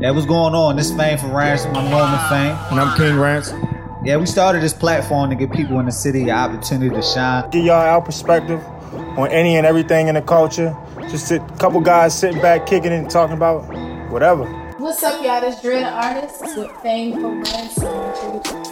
Yeah, what's going on? This Fame for Ransom. I'm Norman Fame. And I'm King Ransom. Yeah, we started this platform to give people in the city an opportunity to shine. Give y'all our perspective on any and everything in the culture. Just a couple guys sitting back, kicking it, and talking about whatever. What's up, y'all? This Dread Artist with Fame for Ransom.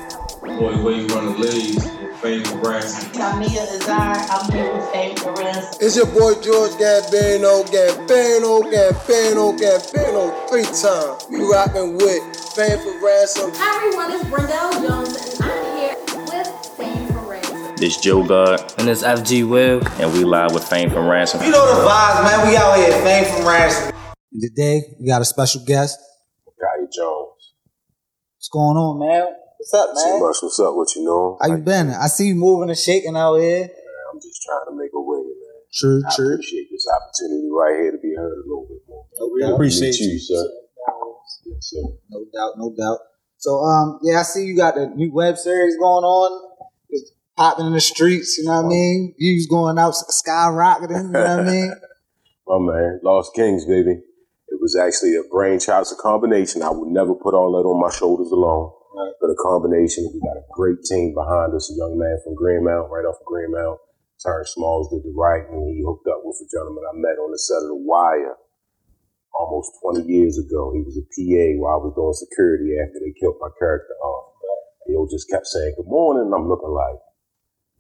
Boy, way you run the leagues with Fame for Ransom. Tamia Azar, I'm here with Fame for Ransom. It's your boy George Gambino, Gambino, Gambino, Gambino, three times. You rockin' with Fame for Ransom. Hi, everyone. It's Brendel Jones, and I'm here with Fame for Ransom. This Joe God, And it's FG Will. and we live with Fame from Ransom. You know the vibes, man. We out here at Fame from Ransom. Today, we got a special guest. Guy Jones. What's going on, man? What's up, See man? much. What's up? What you know? How you been? I see you moving and shaking out here. I'm just trying to make a way, man. True, I true. appreciate this opportunity right here to be heard a little bit more. We appreciate you, sir. Yes, sir. No doubt, no doubt. So, um, yeah, I see you got the new web series going on. It's popping in the streets, you know what I mean? Views going out, skyrocketing, you know what I mean? My man, Lost Kings, baby. It was actually a brainchild. It's a combination. I would never put all that on my shoulders alone. But a combination. We got a great team behind us. A young man from Greenmount, right off of Greenmount. Terrence Smalls did the right, and he hooked up with a gentleman I met on the set of The Wire almost 20 years ago. He was a PA while I was doing security after they killed my character off. And he just kept saying, good morning, and I'm looking like,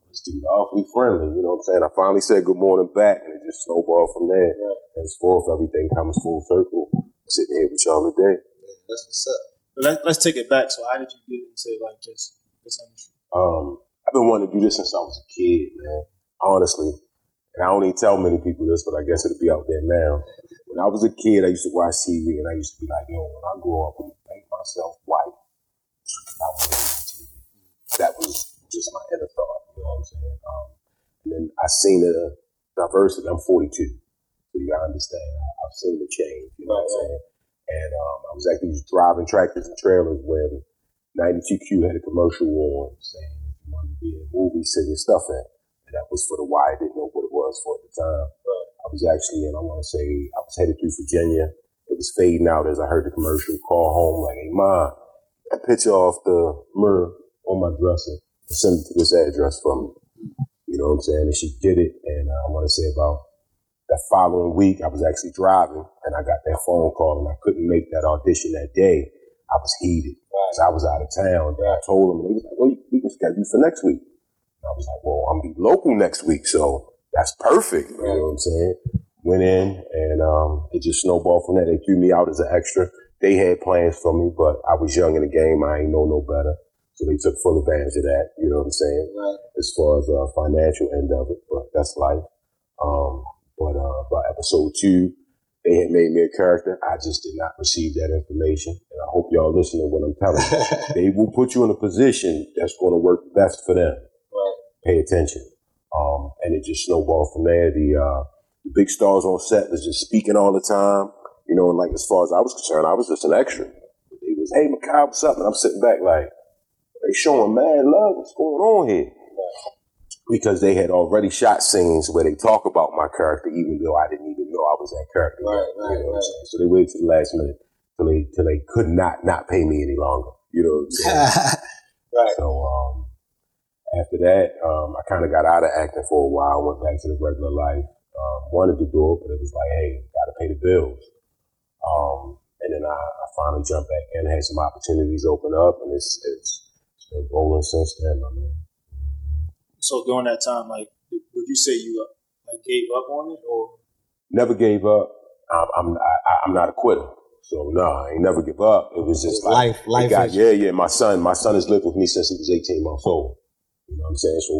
this dude awfully friendly, you know what I'm saying? I finally said good morning back, and it just snowballed from there. Henceforth, everything comes full circle. Sitting here with y'all today. That's what's up. Let, let's take it back. So, how did you get into like this this industry? Um, I've been wanting to do this since I was a kid, man. Honestly. And I don't even tell many people this, but I guess it'll be out there now. When I was a kid, I used to watch TV and I used to be like, yo, when I grow up, I'm gonna paint myself white. I want to be on TV. That was just my inner thought, you know what I'm saying? Um, and then I seen the diversity. I'm 42, so you gotta understand. I, I've seen the change, you know what I'm saying? And um, I was actually just driving tractors and trailers when 92Q had a commercial on saying if you wanted to be in a movie, send your stuff in. And that was for the why I didn't know what it was for at the time. But I was actually in, I want to say, I was headed through Virginia. It was fading out as I heard the commercial call home like, hey, mom, that picture off the mirror on my dresser and send it to this address for me. You know what I'm saying? And she did it. And uh, I want to say about that following week, I was actually driving and I got that phone call and I couldn't make that audition that day. I was heated because I was out of town. And I told them, and they was like, well, we can schedule you for next week. And I was like, well, I'm gonna be local next week, so that's perfect. You know what I'm saying? Went in and um, it just snowballed from there. They threw me out as an extra. They had plans for me, but I was young in the game. I ain't know no better. So they took full advantage of that. You know what I'm saying? As far as the financial end of it, but that's life. Um, but uh, by episode two, they had made me a character. I just did not receive that information. And I hope y'all listen to what I'm telling you. they will put you in a position that's going to work best for them. Right. Pay attention. Um, and it just snowballed from there. The, uh, the big stars on set was just speaking all the time. You know, and like as far as I was concerned, I was just an extra. They was, hey, Makai, what's up? And I'm sitting back like, they showing mad love. What's going on here? Because they had already shot scenes where they talk about my character, even though I didn't even know I was that character. Right, right, you know right. So they waited to the last minute till they till they could not not pay me any longer. You know what I'm saying? right. So um, after that, um, I kind of got out of acting for a while. Went back to the regular life. Um, wanted to do it, but it was like, hey, got to pay the bills. Um, and then I, I finally jumped back in, and had some opportunities open up, and it's it's, it's been rolling since then, my man. So during that time, like, would you say you uh, like gave up on it, or Never gave up. I'm I'm I, I'm not a quitter. So no, I ain't never give up. It was just like Life- life got- is- yeah, yeah. My son, my son has lived with me since he was 18 months old. You know what I'm saying? So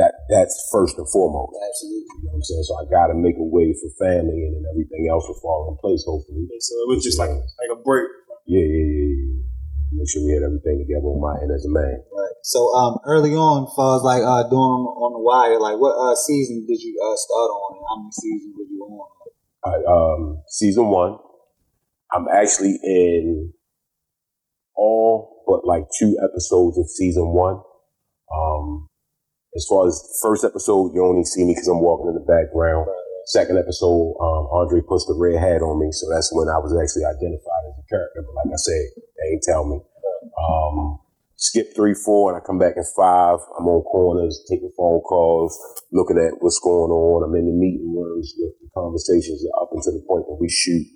that that's first and foremost. Absolutely. You know what I'm saying? So I got to make a way for family, and then everything else will fall in place. Hopefully. so it was just like like a break? Yeah, yeah, yeah. yeah. Make sure we had everything together on my end as a man. Right. So um, early on, as far as like uh, doing on, on the wire, like what uh, season did you uh, start on, and how many seasons were you on? I, um, season one. I'm actually in all but like two episodes of season one. Um, as far as first episode, you only see me because I'm walking in the background. Second episode, um, Andre puts the red hat on me, so that's when I was actually identified as a character, but like I said, they ain't tell me. Um, skip three, four, and I come back in five. I'm on corners, taking phone calls, looking at what's going on. I'm in the meeting rooms with the conversations up until the point that we shoot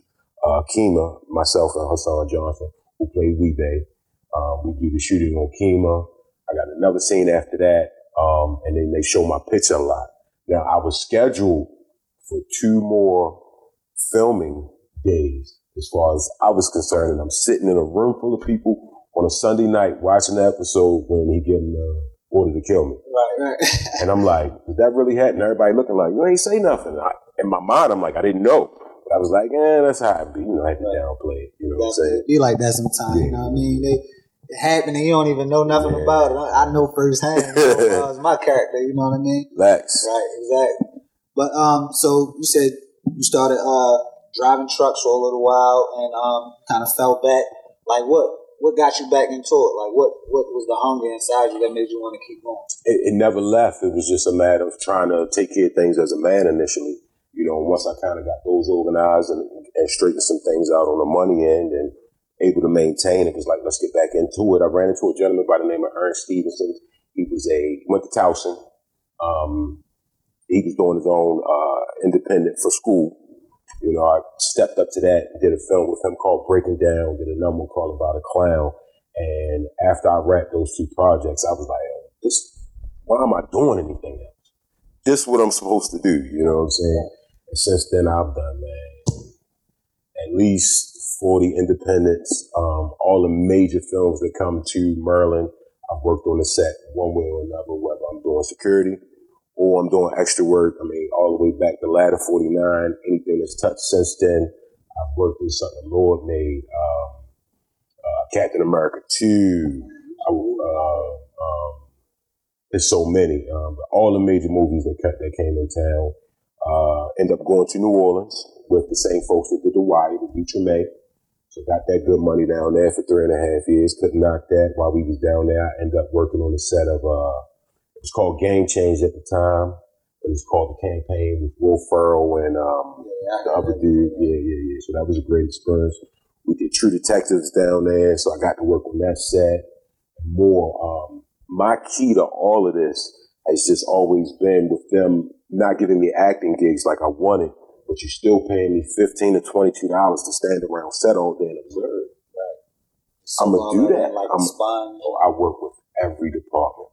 uh, Kima, myself and Hassan Johnson, who played Wee-Bey. Um, we do the shooting on Kima. I got another scene after that, um, and then they show my picture a lot. Now I was scheduled for two more filming days as far as I was concerned, and I'm sitting in a room full of people on a Sunday night watching the episode when he getting uh, ordered to kill me. Right, right. And I'm like, did that really happen? Everybody looking like, you ain't say nothing. I, in my mind, I'm like, I didn't know. But I was like, eh, that's how I be. You know, I had to downplay it. You know what I'm saying? Be like that sometimes. You know what I mean? They it happened and you don't even know nothing Yeah. about it. I, I know firsthand. You know, it's my character. You know what I mean? Relax. Right, exactly. But um, so you said you started uh driving trucks for a little while and um kind of fell back. Like what? What got you back into it? Like what? What was the hunger inside you that made you want to keep going? It, it never left. It was just a matter of trying to take care of things as a man initially. You know, once I kind of got those organized and, and straightened some things out on the money end and able to maintain it, was like, let's get back into it. I ran into a gentleman by the name of Ernst Stevenson. He was a, went to Towson. Um, he was doing his own uh, independent for school. You know, I stepped up to that did a film with him called Breaking Down, did another one called About a Clown. And after I wrapped those two projects, I was like, oh, this, why am I doing anything else? This is what I'm supposed to do, you know what I'm saying? And since then, I've done, man, at least 40 independents, um, all the major films that come to Merlin. I've worked on the set one way or another, whether I'm doing security or I'm doing extra work. I mean, all the way back to Ladder 49, anything that's touched since then. I've worked in something the Lord made, um, uh, Captain America 2. I, uh, um, there's so many. Um, all the major movies that, that came in town uh, end up going to New Orleans with the same folks that did The Wire, the Dutra May. So got that good money down there for three and a half years. Couldn't knock that while we was down there. I ended up working on the set of uh, was called Game Change at the time, but it's called the campaign with Will Ferrell and um, the other dude. Yeah, yeah, yeah. So that was a great experience. We did True Detectives down there, so I got to work on that set and more. Um, my key to all of this has just always been with them not giving me acting gigs like I wanted, but you're still paying me fifteen to twenty-two dollars to stand around set all day and observe. I'ma do that. Like I'm- I work with every department.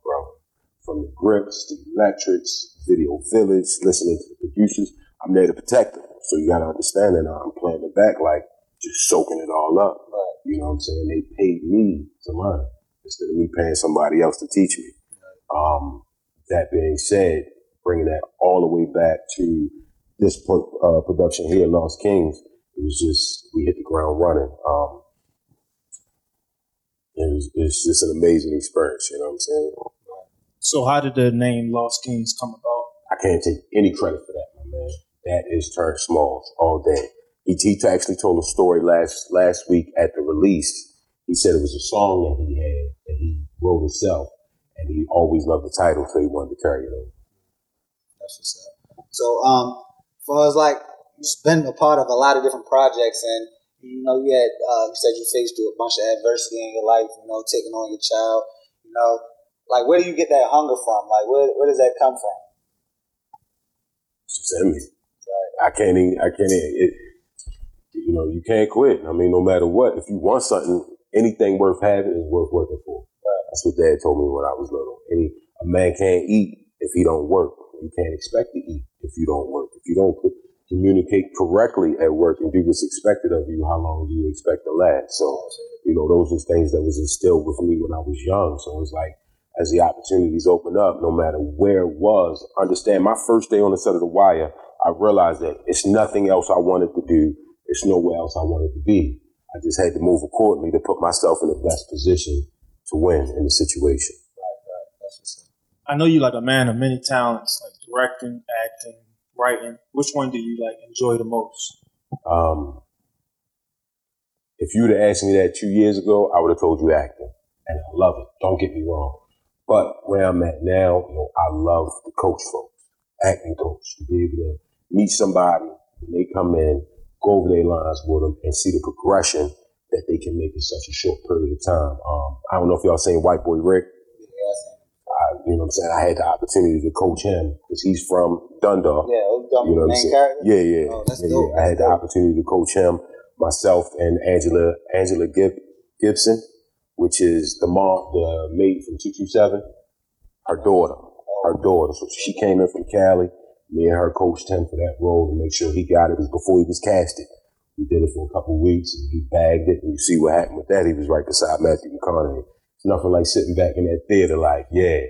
From the grips, the electrics, video village, listening to the producers. I'm there to protect them. So you gotta understand that I'm playing the back like just soaking it all up. Right. You know what I'm saying? They paid me to learn instead of me paying somebody else to teach me. Um, that being said, bringing that all the way back to this pro- uh, production here, Lost Kings, it was just, we hit the ground running. Um, it was, it's just an amazing experience, you know what I'm saying? So how did the name Lost Kings come about? I can't take any credit for that, my man. That is Turn Smalls all day. He, he actually told a story last last week at the release. He said it was a song that he had that he wrote himself, and he always loved the title, so he wanted to carry it over. That's what's up. So, um, far as like you've been a part of a lot of different projects, and you know, you had uh, you said you faced through a bunch of adversity in your life. You know, taking on your child. You know, like where do you get that hunger from? Like where where does that come from? It's just in me. I can't even, I can't even, it, you know, you can't quit. I mean, no matter what, if you want something, anything worth having is worth working for. That's what dad told me when I was little. Any, a man can't eat if he don't work. You can't expect to eat if you don't work. If you don't co- communicate correctly at work and do what's expected of you, how long do you expect to last? So, you know, those are things that was instilled with me when I was young. So it's like, as the opportunities open up, no matter where it was, understand my first day on the set of The Wire, I realized that it's nothing else I wanted to do. It's nowhere else I wanted to be. I just had to move accordingly to put myself in the best position to win in the situation. I know you're like a man of many talents, like directing, acting, writing. Which one do you like enjoy the most? Um, if you would have asked me that two years ago, I would have told you acting, and I love it. Don't get me wrong, but where I'm at now, you know, I love the coach folks, acting coach, to be able to meet somebody when they come in, go over their lines with them, and see the progression that they can make in such a short period of time. Um, I don't know if y'all seen White Boy Rick. I, you know what I'm saying? I had the opportunity to coach him because he's from Dundalk. Yeah, You know what I'm saying? character. Yeah, yeah, Oh, yeah, yeah. I had the opportunity to coach him, myself, and Angela Angela Gib, Gibson, which is the mom, the maid from two two seven. Her daughter, her daughter. So she came in from Cali. Me and her coached him for that role to make sure he got it. It was before he was casted. We did it for a couple of weeks, and he bagged it. And you see what happened with that? He was right beside Matthew McConaughey. It's nothing like sitting back in that theater, like, yeah,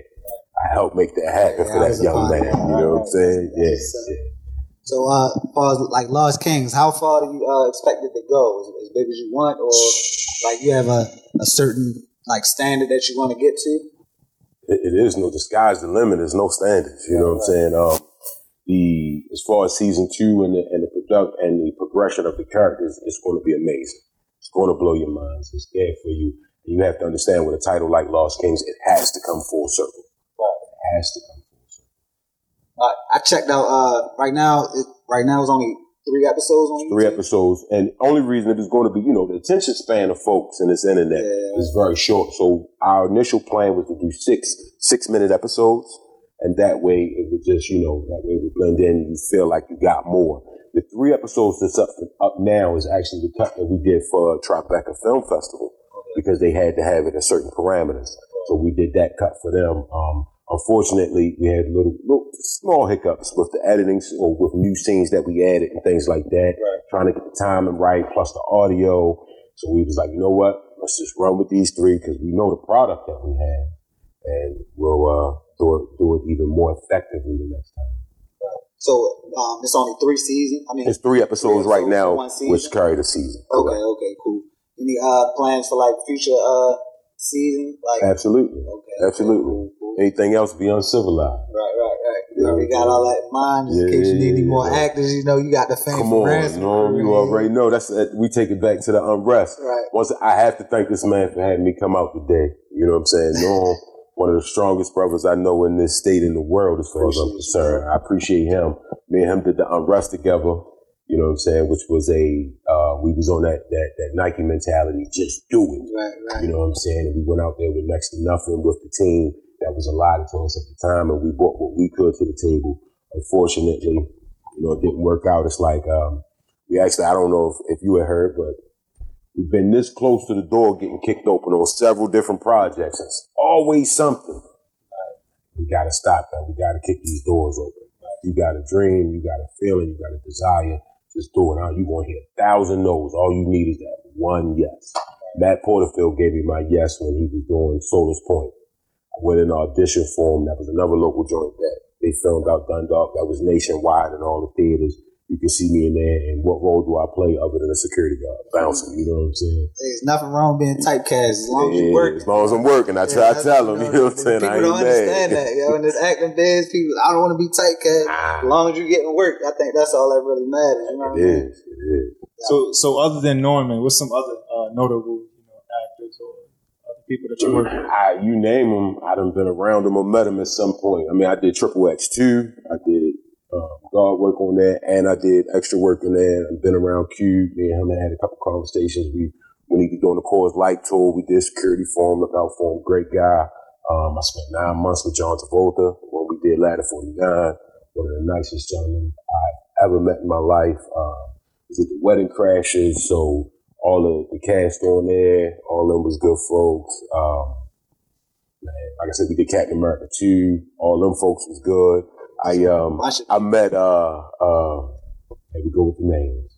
I helped make that happen Yeah, for that young man. You know what I'm saying? Yeah, yeah. So, uh, as far as like Lost Kings, how far do you uh, expect it to go? Is it as big as you want, or like you have a, a certain like standard that you want to get to? it, it is no the sky's the limit. There's no standards. You know what I'm saying? Um, the as far as season two and the and the product and the progression of the characters, it's going to be amazing. It's going to blow your minds. It's there for you. You have to understand with a title like Lost Kings, it has to come full circle. It has to come full circle. Uh, I checked out. Uh, right now, it, right now it's only three episodes on Three YouTube. episodes, and only reason it is going to be, you know, the attention span of folks in this internet Yeah. is very short. So our initial plan was to do six six minute episodes, and that way it would just, you know, that way it would blend in. You feel like you got more. The three episodes that's up up now is actually the cut that we did for Tribeca Film Festival because they had to have it in certain parameters. So we did that cut for them. Um, unfortunately, we had little, little small hiccups with the editing or with new scenes that we added and things like that. Trying to get the timing right, plus the audio. So we was like, you know what? Let's just run with these three because we know the product that we have, and we'll uh, do it do it even more effectively the next time. So um, it's only three seasons. I mean, It's three episodes right episodes now, one season? which carry the season. okay, Correct. okay, cool. Any uh plans for like future uh season? Like Absolutely. okay, Absolutely. cool. Anything else be uncivilized. Right, right, right. You already got all that in mind. In Yeah, case you need any more yeah. actors, you know, you got the fame Come on, ransom. Norm, you already know. That's uh, we take it back to the unrest. Right. Once I have to thank this man for having me come out today. You know what I'm saying? Norm, one of the strongest brothers I know in this state in the world, as far as I'm concerned. I appreciate him. Me and him did the unrest together. You know what I'm saying? Which was a uh, we was on that that that Nike mentality, just do it. Right, right. You know what I'm saying? And we went out there with next to nothing with the team that was allotted to us at the time, and we brought what we could to the table. Unfortunately, you know, it didn't work out. It's like um, we actually, I don't know if, if you had heard, but we've been this close to the door getting kicked open on several different projects. It's always something. We got to stop that. We got to kick these doors open. You got a dream, you got a feeling, you got a desire. Just do it. Huh? You going to hear a thousand no's. All you need is that one yes. Matt Porterfield gave me my yes when he was doing Sollers Point. I went in an audition for him. That was another local joint that they filmed out Dundalk. That was nationwide in all the theaters. You can see me in there. And what role do I play other than a security guard? Bouncing. You know what I'm saying? There's nothing wrong being typecast as long as you work. As long as I'm working, I try to tell them. You know what I'm saying? People I ain't don't understand mad. that. Yo, in this acting biz, people, I don't want to be typecast. Ah. As long as you're getting work, I think that's all that really matters. You know what I It mean? is. It is. So, so other than Norman, what's some other uh, notable you know, actors or other people that you work with? I, you name them, I done been around them or met them at some point. I mean, I did Triple X two, I did uh, guard work on that, and I did extra work in there. I've been around Q. Me and him had a couple conversations. We when he was doing the Coors Light tour, we did security for him. Look out for him, great guy. Um, I spent nine months with John Travolta when we did Ladder Forty Nine. One of the nicest gentlemen I've ever met in my life. Um, we did the Wedding Crashers, so all of the cast on there, all of them was good folks. Um, man, like I said, we did Captain America 2. All them folks was good. I um I met uh uh here we go with the names.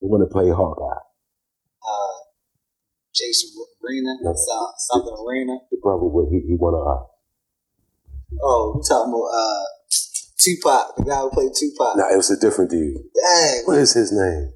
The one that played Hawkeye, Uh, Jason Arena, No. so- something Arena. the brother with he he won a uh, Oh, you talking about uh, Tupac, the guy who played Tupac. nah, it was a different dude. Dang. What is his name?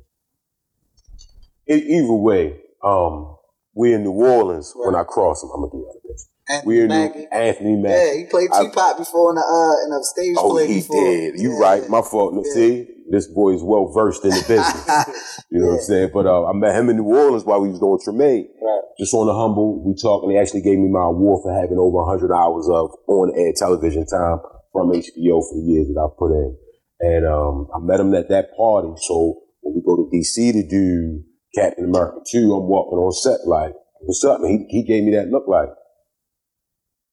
Either way, um, we in New Orleans when I cross him. I'm gonna give you the picture. Anthony We in New Mackie. Anthony Mackie. Yeah, he played I- Tupac before in a uh, in a stage Oh, play he before. did. You Yeah. right. My fault. Yeah. See, this boy is well versed in the business. you know what I'm saying? But uh, I met him in New Orleans while we was doing Treme. Right. Just on the humble, we talked, and they actually gave me my award for having over 100 hours of on-air television time from HBO for the years that I put in. And um, I met him at that party. So when we go to DC to do Captain America 2, I'm walking on set like, what's up? And he, he gave me that look like,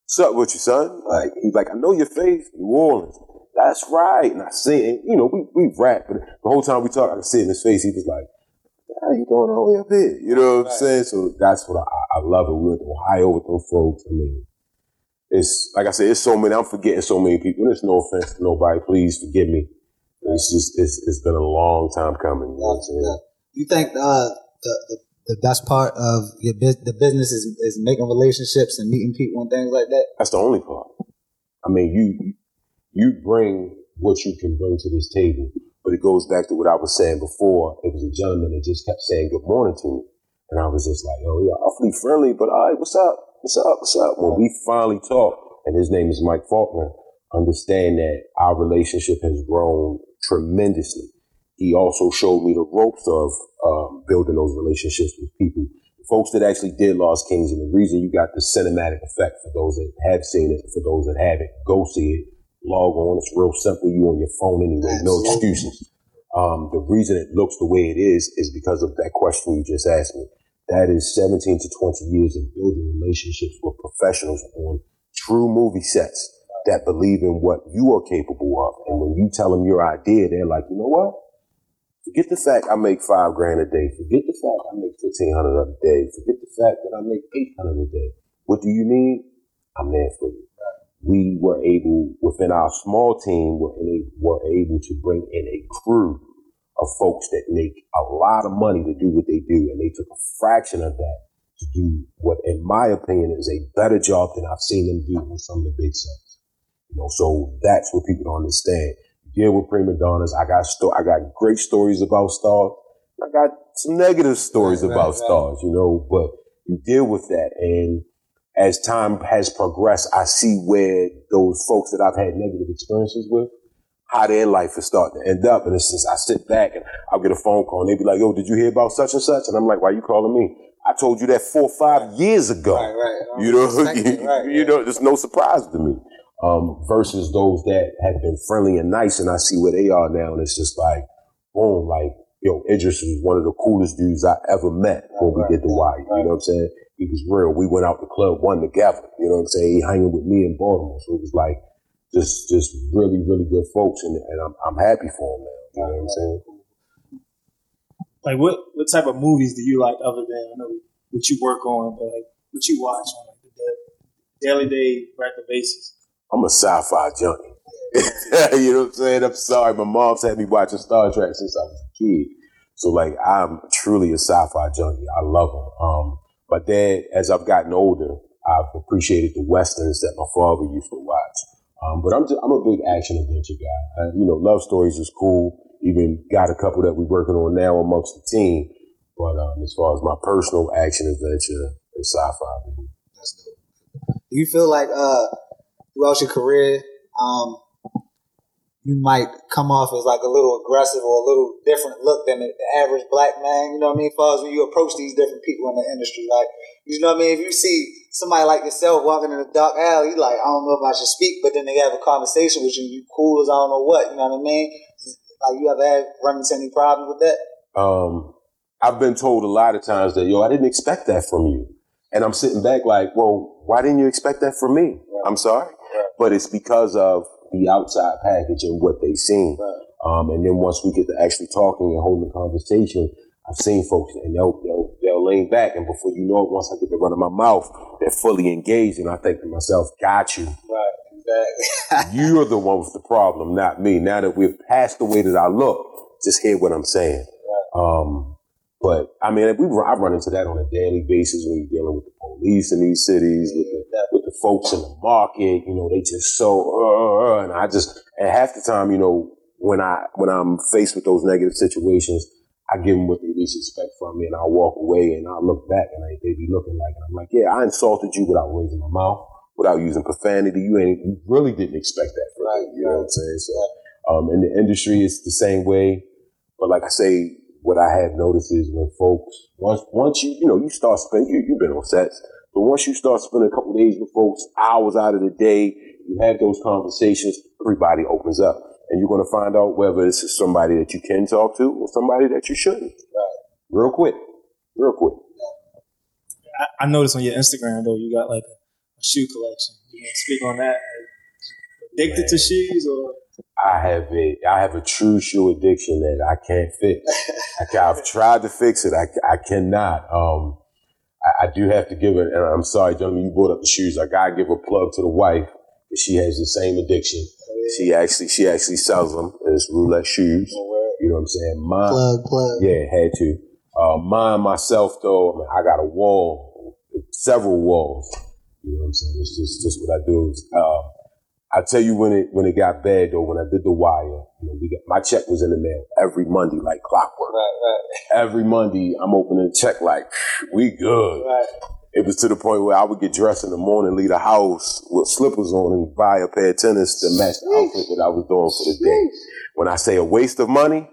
what's up with you, son? Like, he's like, I know your face, New Orleans. That's right. And I see it, you know, we, we rap, but the whole time we talk, I can see it in his face. He was like, how you doing all the way up here? You know what I'm saying? So that's what I, I love it. We went to Ohio with those folks. I mean, it's like I said, it's so many. I'm forgetting so many people. There's no offense to nobody. Please forgive me. It's just it's it's been a long time coming. You know what I'm saying? You think uh, the, the the best part of your the business is is making relationships and meeting people and things like that? That's the only part. I mean, you you bring what you can bring to this table, but it goes back to what I was saying before. It was a gentleman that just kept saying good morning to me, and I was just like, "Oh, yeah, awfully friendly, but all right, what's up? What's up? What's up?" When we finally talked, and his name is Mike Faulkner, understand that our relationship has grown tremendously. He also showed me the ropes of um, building those relationships with people, folks that actually did Lost Kings. And the reason you got the cinematic effect for those that have seen it, for those that haven't, go see it. Log on. It's real simple. You on your phone anyway. No excuses. Um, the reason it looks the way it is is because of that question you just asked me. That is 17 to 20 years of building relationships with professionals on true movie sets that believe in what you are capable of. And when you tell them your idea, they're like, you know what? Forget the fact I make five grand a day. Forget the fact I make fifteen hundred a day. Forget the fact that I make eight hundred a day. What do you need? I'm there for you. We were able, within our small team, were, able to bring in a crew of folks that make a lot of money to do what they do, and they took a fraction of that to do what, in my opinion, is a better job than I've seen them do on some of the big sets. You know, so that's what people don't understand. Deal with prima donnas. I got sto- I got great stories about stars. I got some negative stories Right, about right, right. stars, you know, but you deal with that. And as time has progressed, I see where those folks that I've had negative experiences with, how their life is starting to end up. And it's just, I sit back and I'll get a phone call and they'll be like, yo, did you hear about such and such? And I'm like, why are you calling me? I told you that four or five years ago. Right, right. You know, you, right, you know, there's no surprise to me. Um, versus those that have been friendly and nice, and I see where they are now, and it's just like, boom, like, yo, Idris was one of the coolest dudes I ever met when we did the Wire. You know what I'm saying? He was real. We went out to club one together. You know what I'm saying? He hanging with me in Baltimore, so it was like just, just really, really good folks, and, and I'm, I'm happy for them now. You know what I'm saying? Like what what type of movies do you like other than I know what you work on, but like what you watch on like the daily day regular basis? I'm a sci-fi junkie. you know what I'm saying? I'm sorry. My mom's had me watching Star Trek since I was a kid. So like I'm truly a sci-fi junkie. I love them. Um, dad, as I've gotten older, I've appreciated the westerns that my father used to watch. Um, but I'm just, I'm a big action adventure guy. I, you know, love stories is cool. Even got a couple that we're working on now amongst the team. But um, as far as my personal action adventure, it's sci-fi. That's dope. Do you feel like uh throughout your career, um, you might come off as like a little aggressive or a little different look than the, average black man? You know what I mean? As far as when you approach these different people in the industry, like you know what I mean? If you see somebody like yourself walking in a dark alley, you like I don't know if I should speak, but then they have a conversation with you, you cool as I don't know what. You know what I mean? Like you ever had run into any problems with that? um, I've been told a lot of times that, yo, I didn't expect that from you. And I'm sitting back like, well, why didn't you expect that from me? I'm sorry. But it's because of the outside package and what they've seen. Um, and then once we get to actually talking and holding conversation, I've seen folks and they'll, they'll, they'll lean back. And before you know it, once I get the run of my mouth, they're fully engaged. And I think to myself, got you. Right. Exactly. You're the one with the problem, not me. Now that we've passed the way that I look, just hear what I'm saying. Um, but I mean, we I run into that on a daily basis when you're dealing with the police in these cities, with the, with the folks in the market. You know, they just so, uh, and I just, and half the time, you know, when I when I'm faced with those negative situations, I give them what they least expect from me, and I walk away, and I look back, and I, they be looking like, and I'm like, yeah, I insulted you without raising my mouth, without using profanity. You ain't, you really didn't expect that from me. You know what I'm saying? So, um, in the industry, it's the same way. But like I say, what I have noticed is when folks once once you you know you start spending you you've been on sets, but once you start spending a couple days with folks, hours out of the day, you have those conversations. Everybody opens up, and you're going to find out whether this is somebody that you can talk to or somebody that you shouldn't. Right. Real quick. real quick. I, I noticed on your Instagram though, you got like a, a shoe collection. You want to speak on that? Like, addicted to shoes or? I have a I have a true shoe addiction that I can't fix. I, I've tried to fix it. I, I cannot. Um, I, I do have to give it. And I'm sorry, gentlemen, you brought up the shoes. I gotta give a plug to the wife. She has the same addiction. She actually she actually sells them. It's roulette shoes. You know what I'm saying? Mine, Plug, plug. yeah, had to. Uh, mine myself though, I, mean, I got a wall, several walls. You know what I'm saying? It's just just what I do. Uh, I tell you when it when it got bad though, when I did the wire, you know, we got my check was in the mail every Monday like clockwork. Right, right, Every Monday I'm opening a check like we good. right. It was to the point where I would get dressed in the morning, leave the house with slippers on, and buy a pair of tennis to match the outfit that I was doing for the day. When I say a waste of money,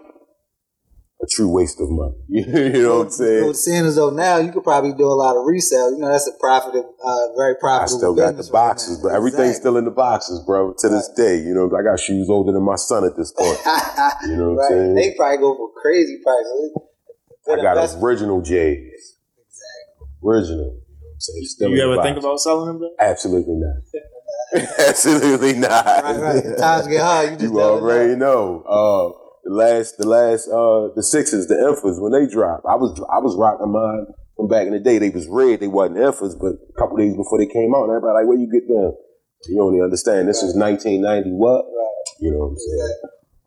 a true waste of money. you know what I'm saying? So seeing as though now you could probably do a lot of resale. You know, that's a profitable, uh, very profitable. I still got the business right boxes, but everything's Exactly. still in the boxes, bro. To this day, you know, I got shoes older than my son at this point. You know what I'm saying? They probably go for crazy prices. I got investment. original J's. Exactly. Original. You know what I'm saying? Still You ever think about selling them? Though? Absolutely not. Absolutely not. Right, right. The times get hard. You just You never already know. Uh, the last, the last, uh, the sixes, the infas when they dropped, I was, I was rocking mine from back in the day. They was red, they wasn't infas, but a couple days before they came out, everybody like, where you get them? You only understand this is 1990 what? You know what I'm saying?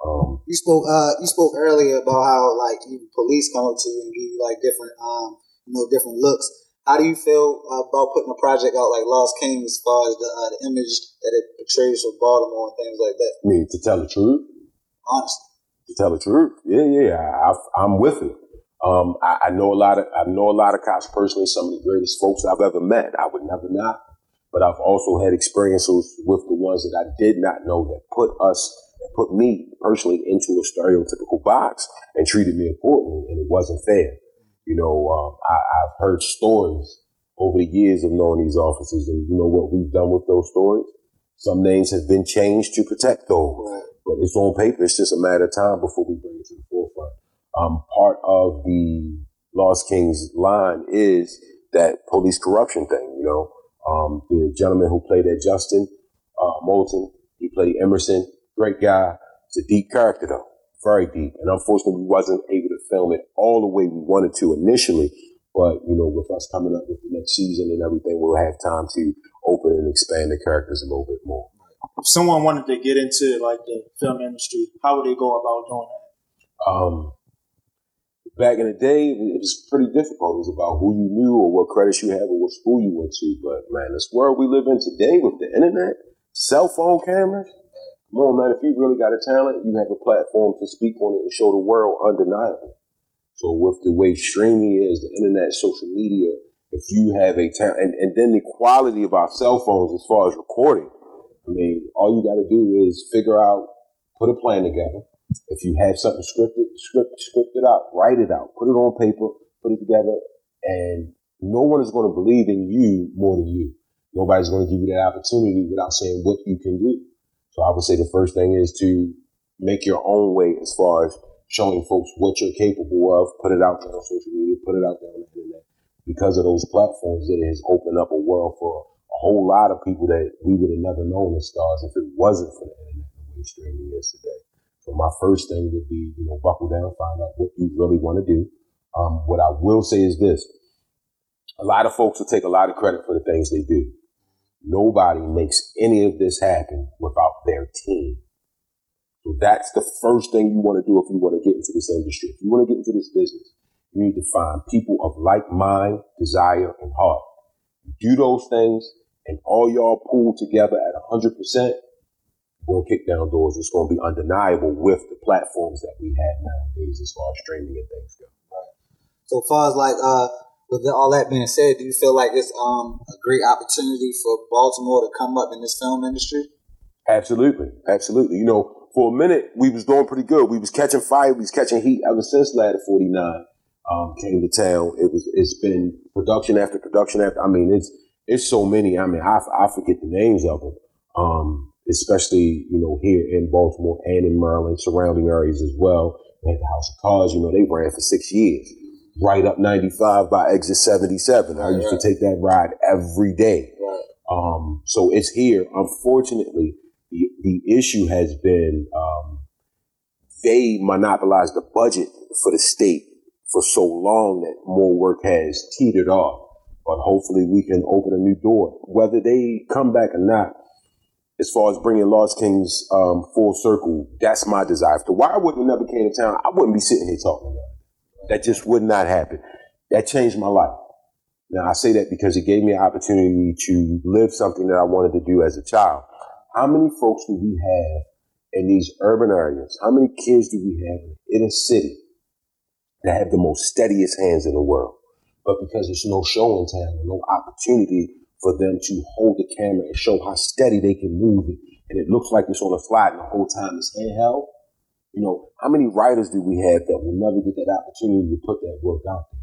Um, You spoke. Uh, you spoke earlier about how like even police come up to you and give you like different, um, you know, different looks. How do you feel about putting a project out like Lost King as far as the, uh, the image that it portrays for Baltimore and things like that? I mean, to tell the truth, Honestly, to tell the truth, yeah, yeah, I, I'm with it. Um, I, I know a lot of, I know a lot of cops personally. Some of the greatest folks I've ever met. I would never not, but I've also had experiences with the ones that I did not know that put us, that put me personally into a stereotypical box and treated me accordingly, and it wasn't fair. You know, um, I, I've heard stories over the years of knowing these officers, and you know what we've done with those stories. Some names have been changed to protect those but it's on paper. It's just a matter of time before we bring it to the forefront. Um, part of the Lost Kings line is that police corruption thing. You know, um, the gentleman who played that Justin uh, Moulton, he played Emerson, great guy. It's a deep character though, very deep. And unfortunately, we wasn't able to film it all the way we wanted to initially. But you know, with us coming up with the next season and everything, we'll have time to open and expand the characters a little bit more. If someone wanted to get into like the film industry, how would they go about doing that? Um, back in the day, it was pretty difficult. It was about who you knew or what credits you had or what school you went to. But man, this world we live in today with the internet, cell phone cameras, come on, man, if you really got a talent, you have a platform to speak on it and show the world undeniably. So with the way streaming is, the internet, social media, if you have a talent, and, and then the quality of our cell phones as far as recording, I mean, all you got to do is figure out, put a plan together. If you have something scripted, script, script it out, write it out, put it on paper, put it together, and no one is going to believe in you more than you. Nobody's going to give you that opportunity without saying what you can do. So I would say the first thing is to make your own way as far as showing folks what you're capable of, put it out there on social media, put it out there on the internet. Because of those platforms, it has opened up a world for a whole lot of people that we would have never known as stars if it wasn't for the internet and the way streaming is today. So my first thing would be, you know, buckle down, find out what you really want to do. Um, what I will say is this. A lot of folks will take a lot of credit for the things they do. Nobody makes any of this happen without their team. So that's the first thing you want to do if you want to get into this industry. If you want to get into this business, you need to find people of like mind, desire, and heart. You do those things, and all y'all pull together at 100%, we'll kick down doors. It's going to be undeniable with the platforms that we have nowadays as far as streaming and things go. So far as like uh, with all that being said, do you feel like it's um a great opportunity for Baltimore to come up in this film industry? Absolutely, absolutely. You know, for a minute we was doing pretty good. We was catching fire. We was catching heat ever since Ladder Forty Nine um, came to town. It was it's been production after production after. I mean, it's it's so many. I mean, I, I forget the names of them. Um, especially you know here in Baltimore and in Maryland, surrounding areas as well. They the House of Cards. You know, they ran for six years. right up 95 by exit 77. I used to take that ride every day. Um, so it's here. Unfortunately, the, the issue has been um, they monopolized the budget for the state for so long that more work has teetered off. But hopefully we can open a new door. Whether they come back or not, as far as bringing Lost Kings um, full circle, that's my desire. If Wire wouldn't never came to town, I wouldn't be sitting here talking. That just would not happen. That changed my life. Now I say that because it gave me an opportunity to live something that I wanted to do as a child. How many folks do we have in these urban areas? How many kids do we have in a city that have the most steadiest hands in the world? But because there's no show in town, no opportunity for them to hold the camera and show how steady they can move it, and it looks like it's on a slide and the whole time it's handheld. You know, how many writers do we have that will never get that opportunity to put that work out there?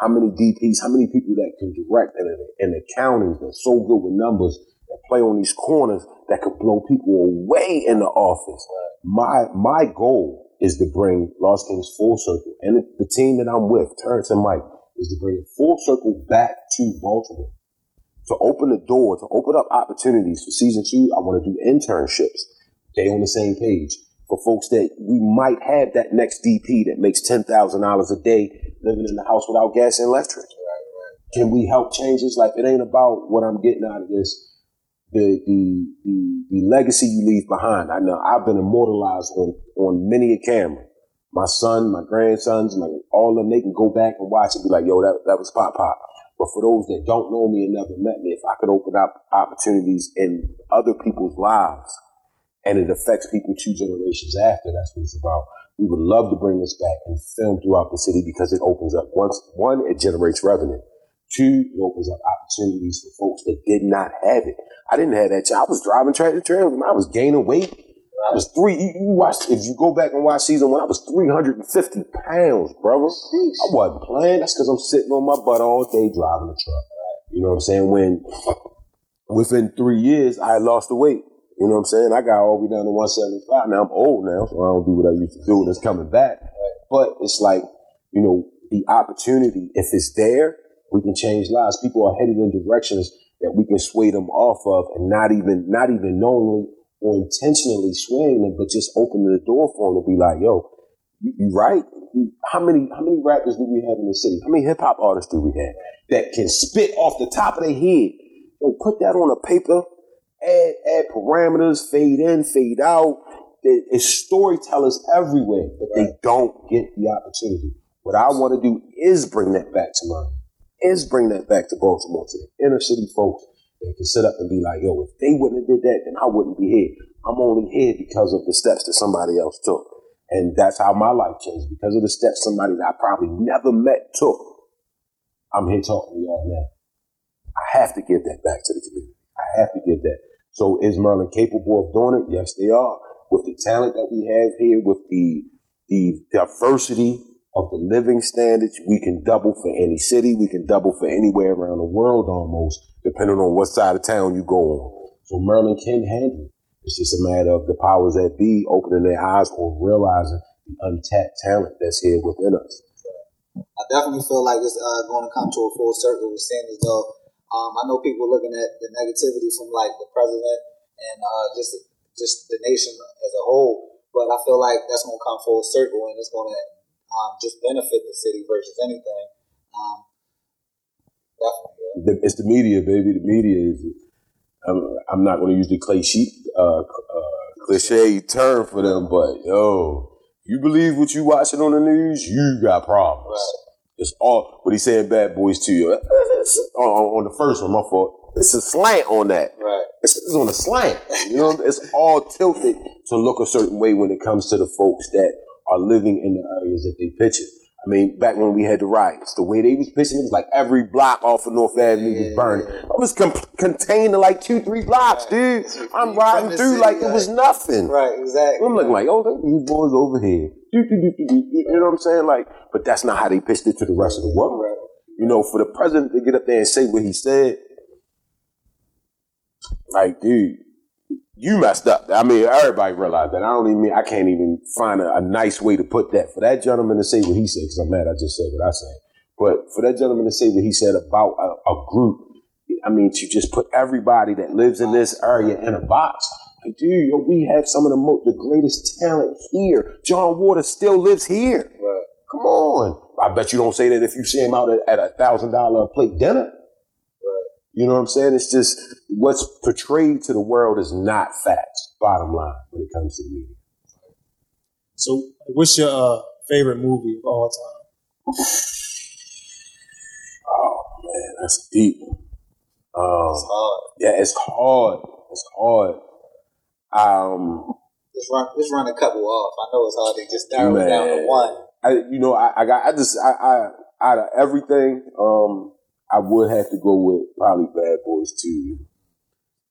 How many DPs, how many people that can direct and, and accounting that's so good with numbers that play on these corners that could blow people away in the office? My my goal is to bring Lost Kings full circle, and the, team that I'm with, Terrence and Mike, is to bring it full circle back to Baltimore to open the door, to open up opportunities for season two. I want to do internships. They on the same page for folks that we might have that next DP that makes ten thousand dollars a day living in the house without gas and electric. Can we help change his life? It ain't about what I'm getting out of this. The, the the the legacy you leave behind. I know I've been immortalized on on many a camera. My son, my grandsons, my all of them, they can go back and watch and be like, "Yo, that that was Pop Pop." But for those that don't know me and never met me, if I could open up opportunities in other people's lives and it affects people two generations after, that's what it's about. We would love to bring this back and film throughout the city because it opens up once one, it generates revenue. Two, it opens up opportunities for folks that did not have it. I didn't have that. I was driving tractor trailers I was gaining weight. I was three. You, you watch if you go back and watch season one. I was three hundred and fifty pounds, brother. I wasn't playing. That's because I'm sitting on my butt all day driving a truck. You know what I'm saying? When within three years, I lost the weight. You know what I'm saying? I got all the way down to 175. Now I'm old now, so I don't do what I used to do. And it's coming back. But it's like, you know, the opportunity, if it's there, we can change lives. People are headed in directions that we can sway them off of and not even, not even knowingly or intentionally swaying them, but just opening the door for them to be like, yo, you, you right? You, how many, how many rappers do we have in the city? How many hip hop artists do we have that can spit off the top of their head? Yo, put that on a paper, add, add parameters, fade in, fade out. There's storytellers everywhere, but they don't get the opportunity. What I want to do is bring that back to Maryland, is bring that back to Baltimore, to the inner city folks. They can sit up and be like, yo, if they wouldn't have did that, then I wouldn't be here. I'm only here because of the steps that somebody else took. And that's how my life changed. Because of the steps somebody that I probably never met took. I'm here talking to y'all now. I have to give that back to the community. I have to give that. So is Merlin capable of doing it? Yes, they are. With the talent that we have here, with the the diversity of the living standards, we can double for any city. We can double for anywhere around the world almost, depending on what side of town you go on. So Merlin can handle it. It's just a matter of the powers that be opening their eyes or realizing the untapped talent that's here within us. I definitely feel like it's uh, going to come to a full circle. with as though um, I know people looking at the negativity from like the president and uh, just just the nation as a whole, but I feel like that's going to come full circle and it's going to um, just benefit the city versus anything. Um, definitely. Yeah. It's the media, baby. The media is. I'm, I'm not going to use the cliche, uh, uh, cliche term for them, but yo, you believe what you watching on the news, you got problems. It's all what he saying. Bad boys to you on, on the first one. My fault. It's a slant on that. Right. It's, it's on a slant. You know, it's all tilted to look a certain way when it comes to the folks that are living in the areas that they pitching. I mean, back when we had the riots, the way they was pitching, it was like every block off of North Avenue was burning. I was com- contained to like two, three blocks, dude. I'm riding through city, like it was nothing. Right. Exactly. I'm looking like, oh, these boys over here. You know what I'm saying? Like, but that's not how they pitched it to the rest of the world. You know, for the president to get up there and say what he said, like, dude, you messed up. I mean, everybody realized that. I don't even mean, I can't even find a, a nice way to put that. For that gentleman to say what he said, because I'm mad I just said what I said. But for that gentleman to say what he said about a, a group, I mean, to just put everybody that lives in this area in a box. Like, dude, yo, we have some of the mo- the greatest talent here. John Waters still lives here. Right. Come on. I bet you don't say that if you see him out at, at a thousand dollar plate dinner. You know what I'm saying? It's just what's portrayed to the world is not facts. Bottom line, when it comes to the media. So, what's your uh, favorite movie of all time? Oh man, that's deep. Um, It's hard. yeah, it's hard. It's hard. Um, Just run, just run a couple off. I know it's hard to just narrow it down to one. I, you know, I, I got, I just, I, I, out of everything, um, I would have to go with probably Bad Boys 2.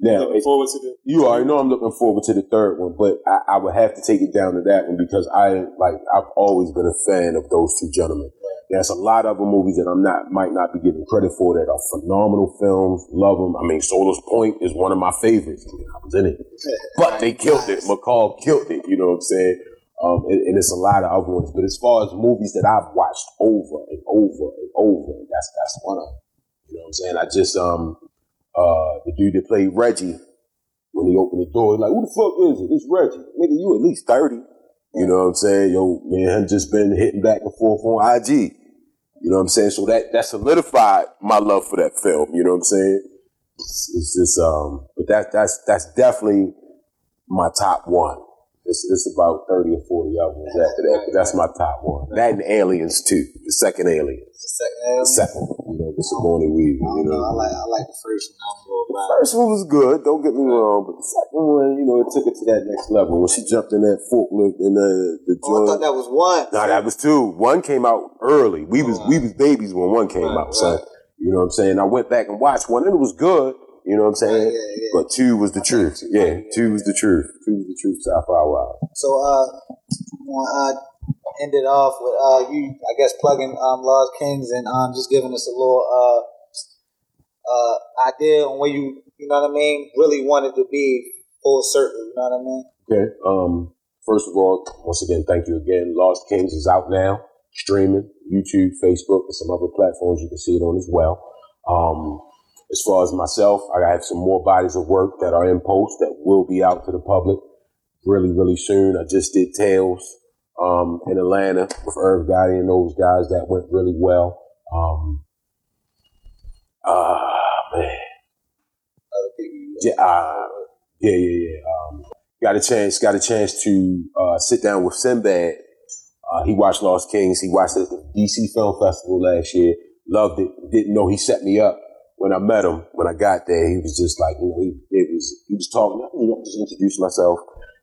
Now, Looking forward to the. You already know I'm looking forward to the third one, but I, I would have to take it down to that one because I like I've always been a fan of those two gentlemen. There's a lot of other movies that I'm not might not be given credit for that are phenomenal films. Love them. I mean, Sollers Point is one of my favorites. I mean, I was in it, but they killed it. McCaul killed it. You know what I'm saying? Um, and, and it's a lot of other ones. But as far as movies that I've watched over and over and over, that's that's one of them. I'm saying? I just um uh the dude that played Reggie when he opened the door, he's like, who the fuck is it? It's Reggie. Nigga, you at least 30. You know what I'm saying? Yo, man, just been hitting back and forth on IG. You know what I'm saying? So that that solidified my love for that film. You know what I'm saying? It's, it's just um, but that that's that's definitely my top one. It's, it's about 30 or 40 other ones after that, that's my top one. That and Aliens too, the second Aliens, The second, the second one, you know, with Sigourney Weaver. I You know. I like I like the first one. I don't know the first one was good, don't get me wrong, but the second one, you know, it took it to that next level. When she jumped in that forklift and the the Oh, I thought that was one. No, that was two. One came out early. We was we was babies when one came Right, out, son. right. You know what I'm saying? I went back and watched one and it was good. You know what I'm saying? Yeah, yeah. But two was the truth. Yeah, two was the truth. Two was the truth. Sci-fi wild. So uh, want uh, end it off with uh, you, I guess, plugging um, Lost Kings and um, just giving us a little uh, uh, idea on where you, you know what I mean, really wanted to be full circle. You know what I mean? Okay. Um. First of all, once again, thank you again. Lost Kings is out now, streaming YouTube, Facebook, and some other platforms. You can see it on as well. Um. As far as myself, I have some more bodies of work that are in post that will be out to the public really, really soon. I just did Tales um, in Atlanta with Irv Gotti and those guys. That went really well. Um, ah, man. Yeah, uh, yeah, yeah, yeah. Um, got a chance, got a chance to uh, sit down with Sinbad. Uh, he watched Lost Kings. He watched it at the DC Film Festival last year. Loved it. Didn't know he set me up when I met him. When I got there, he was just like, you know, he it was he was talking. You know, just introduced myself,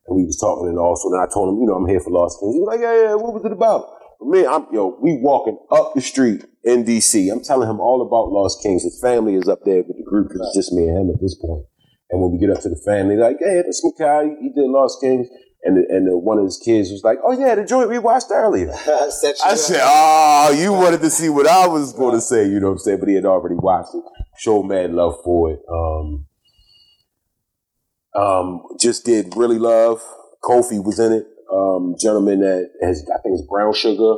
and we was talking, and also then I told him, you know, I'm here for Lost Kings. He was like, yeah, yeah. What was it about? For me, I'm yo, we walking up the street in DC. I'm telling him all about Lost Kings. His family is up there with the group. It's just me and him at this point. And when we get up to the family, like, hey, that's Makai. He did Lost Kings. And, the, and the, one of his kids was like, oh, yeah, the joint we watched earlier. I said, oh, you wanted to see what I was going to say, you know what I'm saying? But he had already watched it. Showed mad love for it. Um, um, just did really love. Kofi was in it. Um, gentleman that has, I think it's Brown Sugar.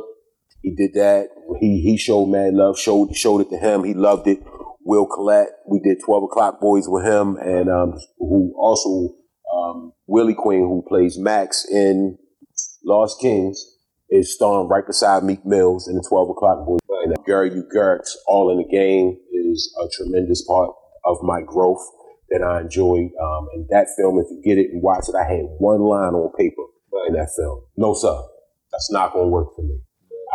He did that. He he showed mad love. Showed showed it to him. He loved it. Will Collette. We did Twelve O'clock Boys with him, and um, who also um, Willie Queen, who plays Max in Lost Kings, is starring right beside Meek Mills in the Twelve O'clock Boys. Gary U. Gertz, all in the game, is a tremendous part of my growth that I enjoyed. Um, and that film, if you get it and watch it, I had one line on paper in that film. No, sir, that's not going to work for me.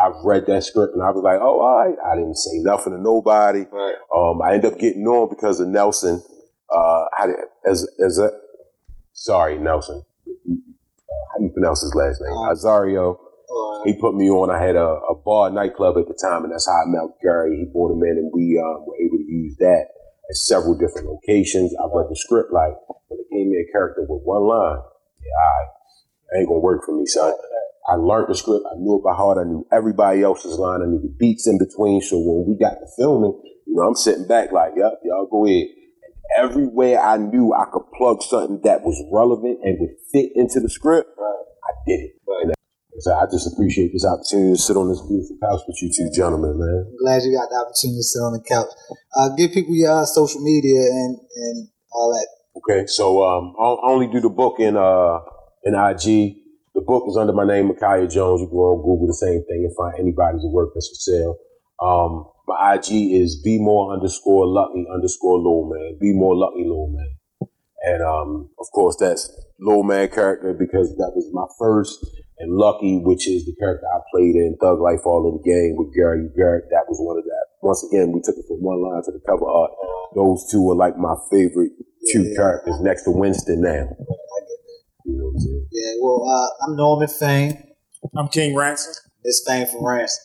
I've read that script and I was like, oh, all right. I didn't say nothing to nobody. Right. Um, I ended up getting on because of Nelson. Uh, how did, as as a sorry, Nelson. Uh, how do you pronounce his last name? Uh, Azario. He put me on. I had a, a bar nightclub at the time, and that's how I met Gary. He brought him in, and we um, were able to use that at several different locations. I read the script like when it gave me a character with one line. Yeah, I ain't gonna work for me, son. I learned the script. I knew it by heart. I knew everybody else's line. I knew the beats in between. So when we got to filming, you know, I'm sitting back like, yep, y'all go ahead. And everywhere I knew I could plug something that was relevant and would fit into the script, I did it. And, So I just appreciate this opportunity to sit on this beautiful couch with you two gentlemen, man. I'm glad you got the opportunity to sit on the couch. Uh, give people your uh, social media and and all that. Okay, so um, I I only do the book in uh in IG. The book is under my name, Micaiah Jones. You can go on Google the same thing and find anybody's work that's for sale. Um, my IG is be more underscore lucky underscore low man. Be more lucky low man. And um, of course, that's low man character because that was my first. And Lucky, which is the character I played in Thug Life All in the Game with Gary Garrett, that was one of that. Once again, we took it from one line to the cover art. Those two are like my favorite two Yeah. characters next to Winston now. I get that. You know what I'm saying? Yeah. Well, uh, I'm Norman Fame. I'm King Ransom. This Fame from Ransom.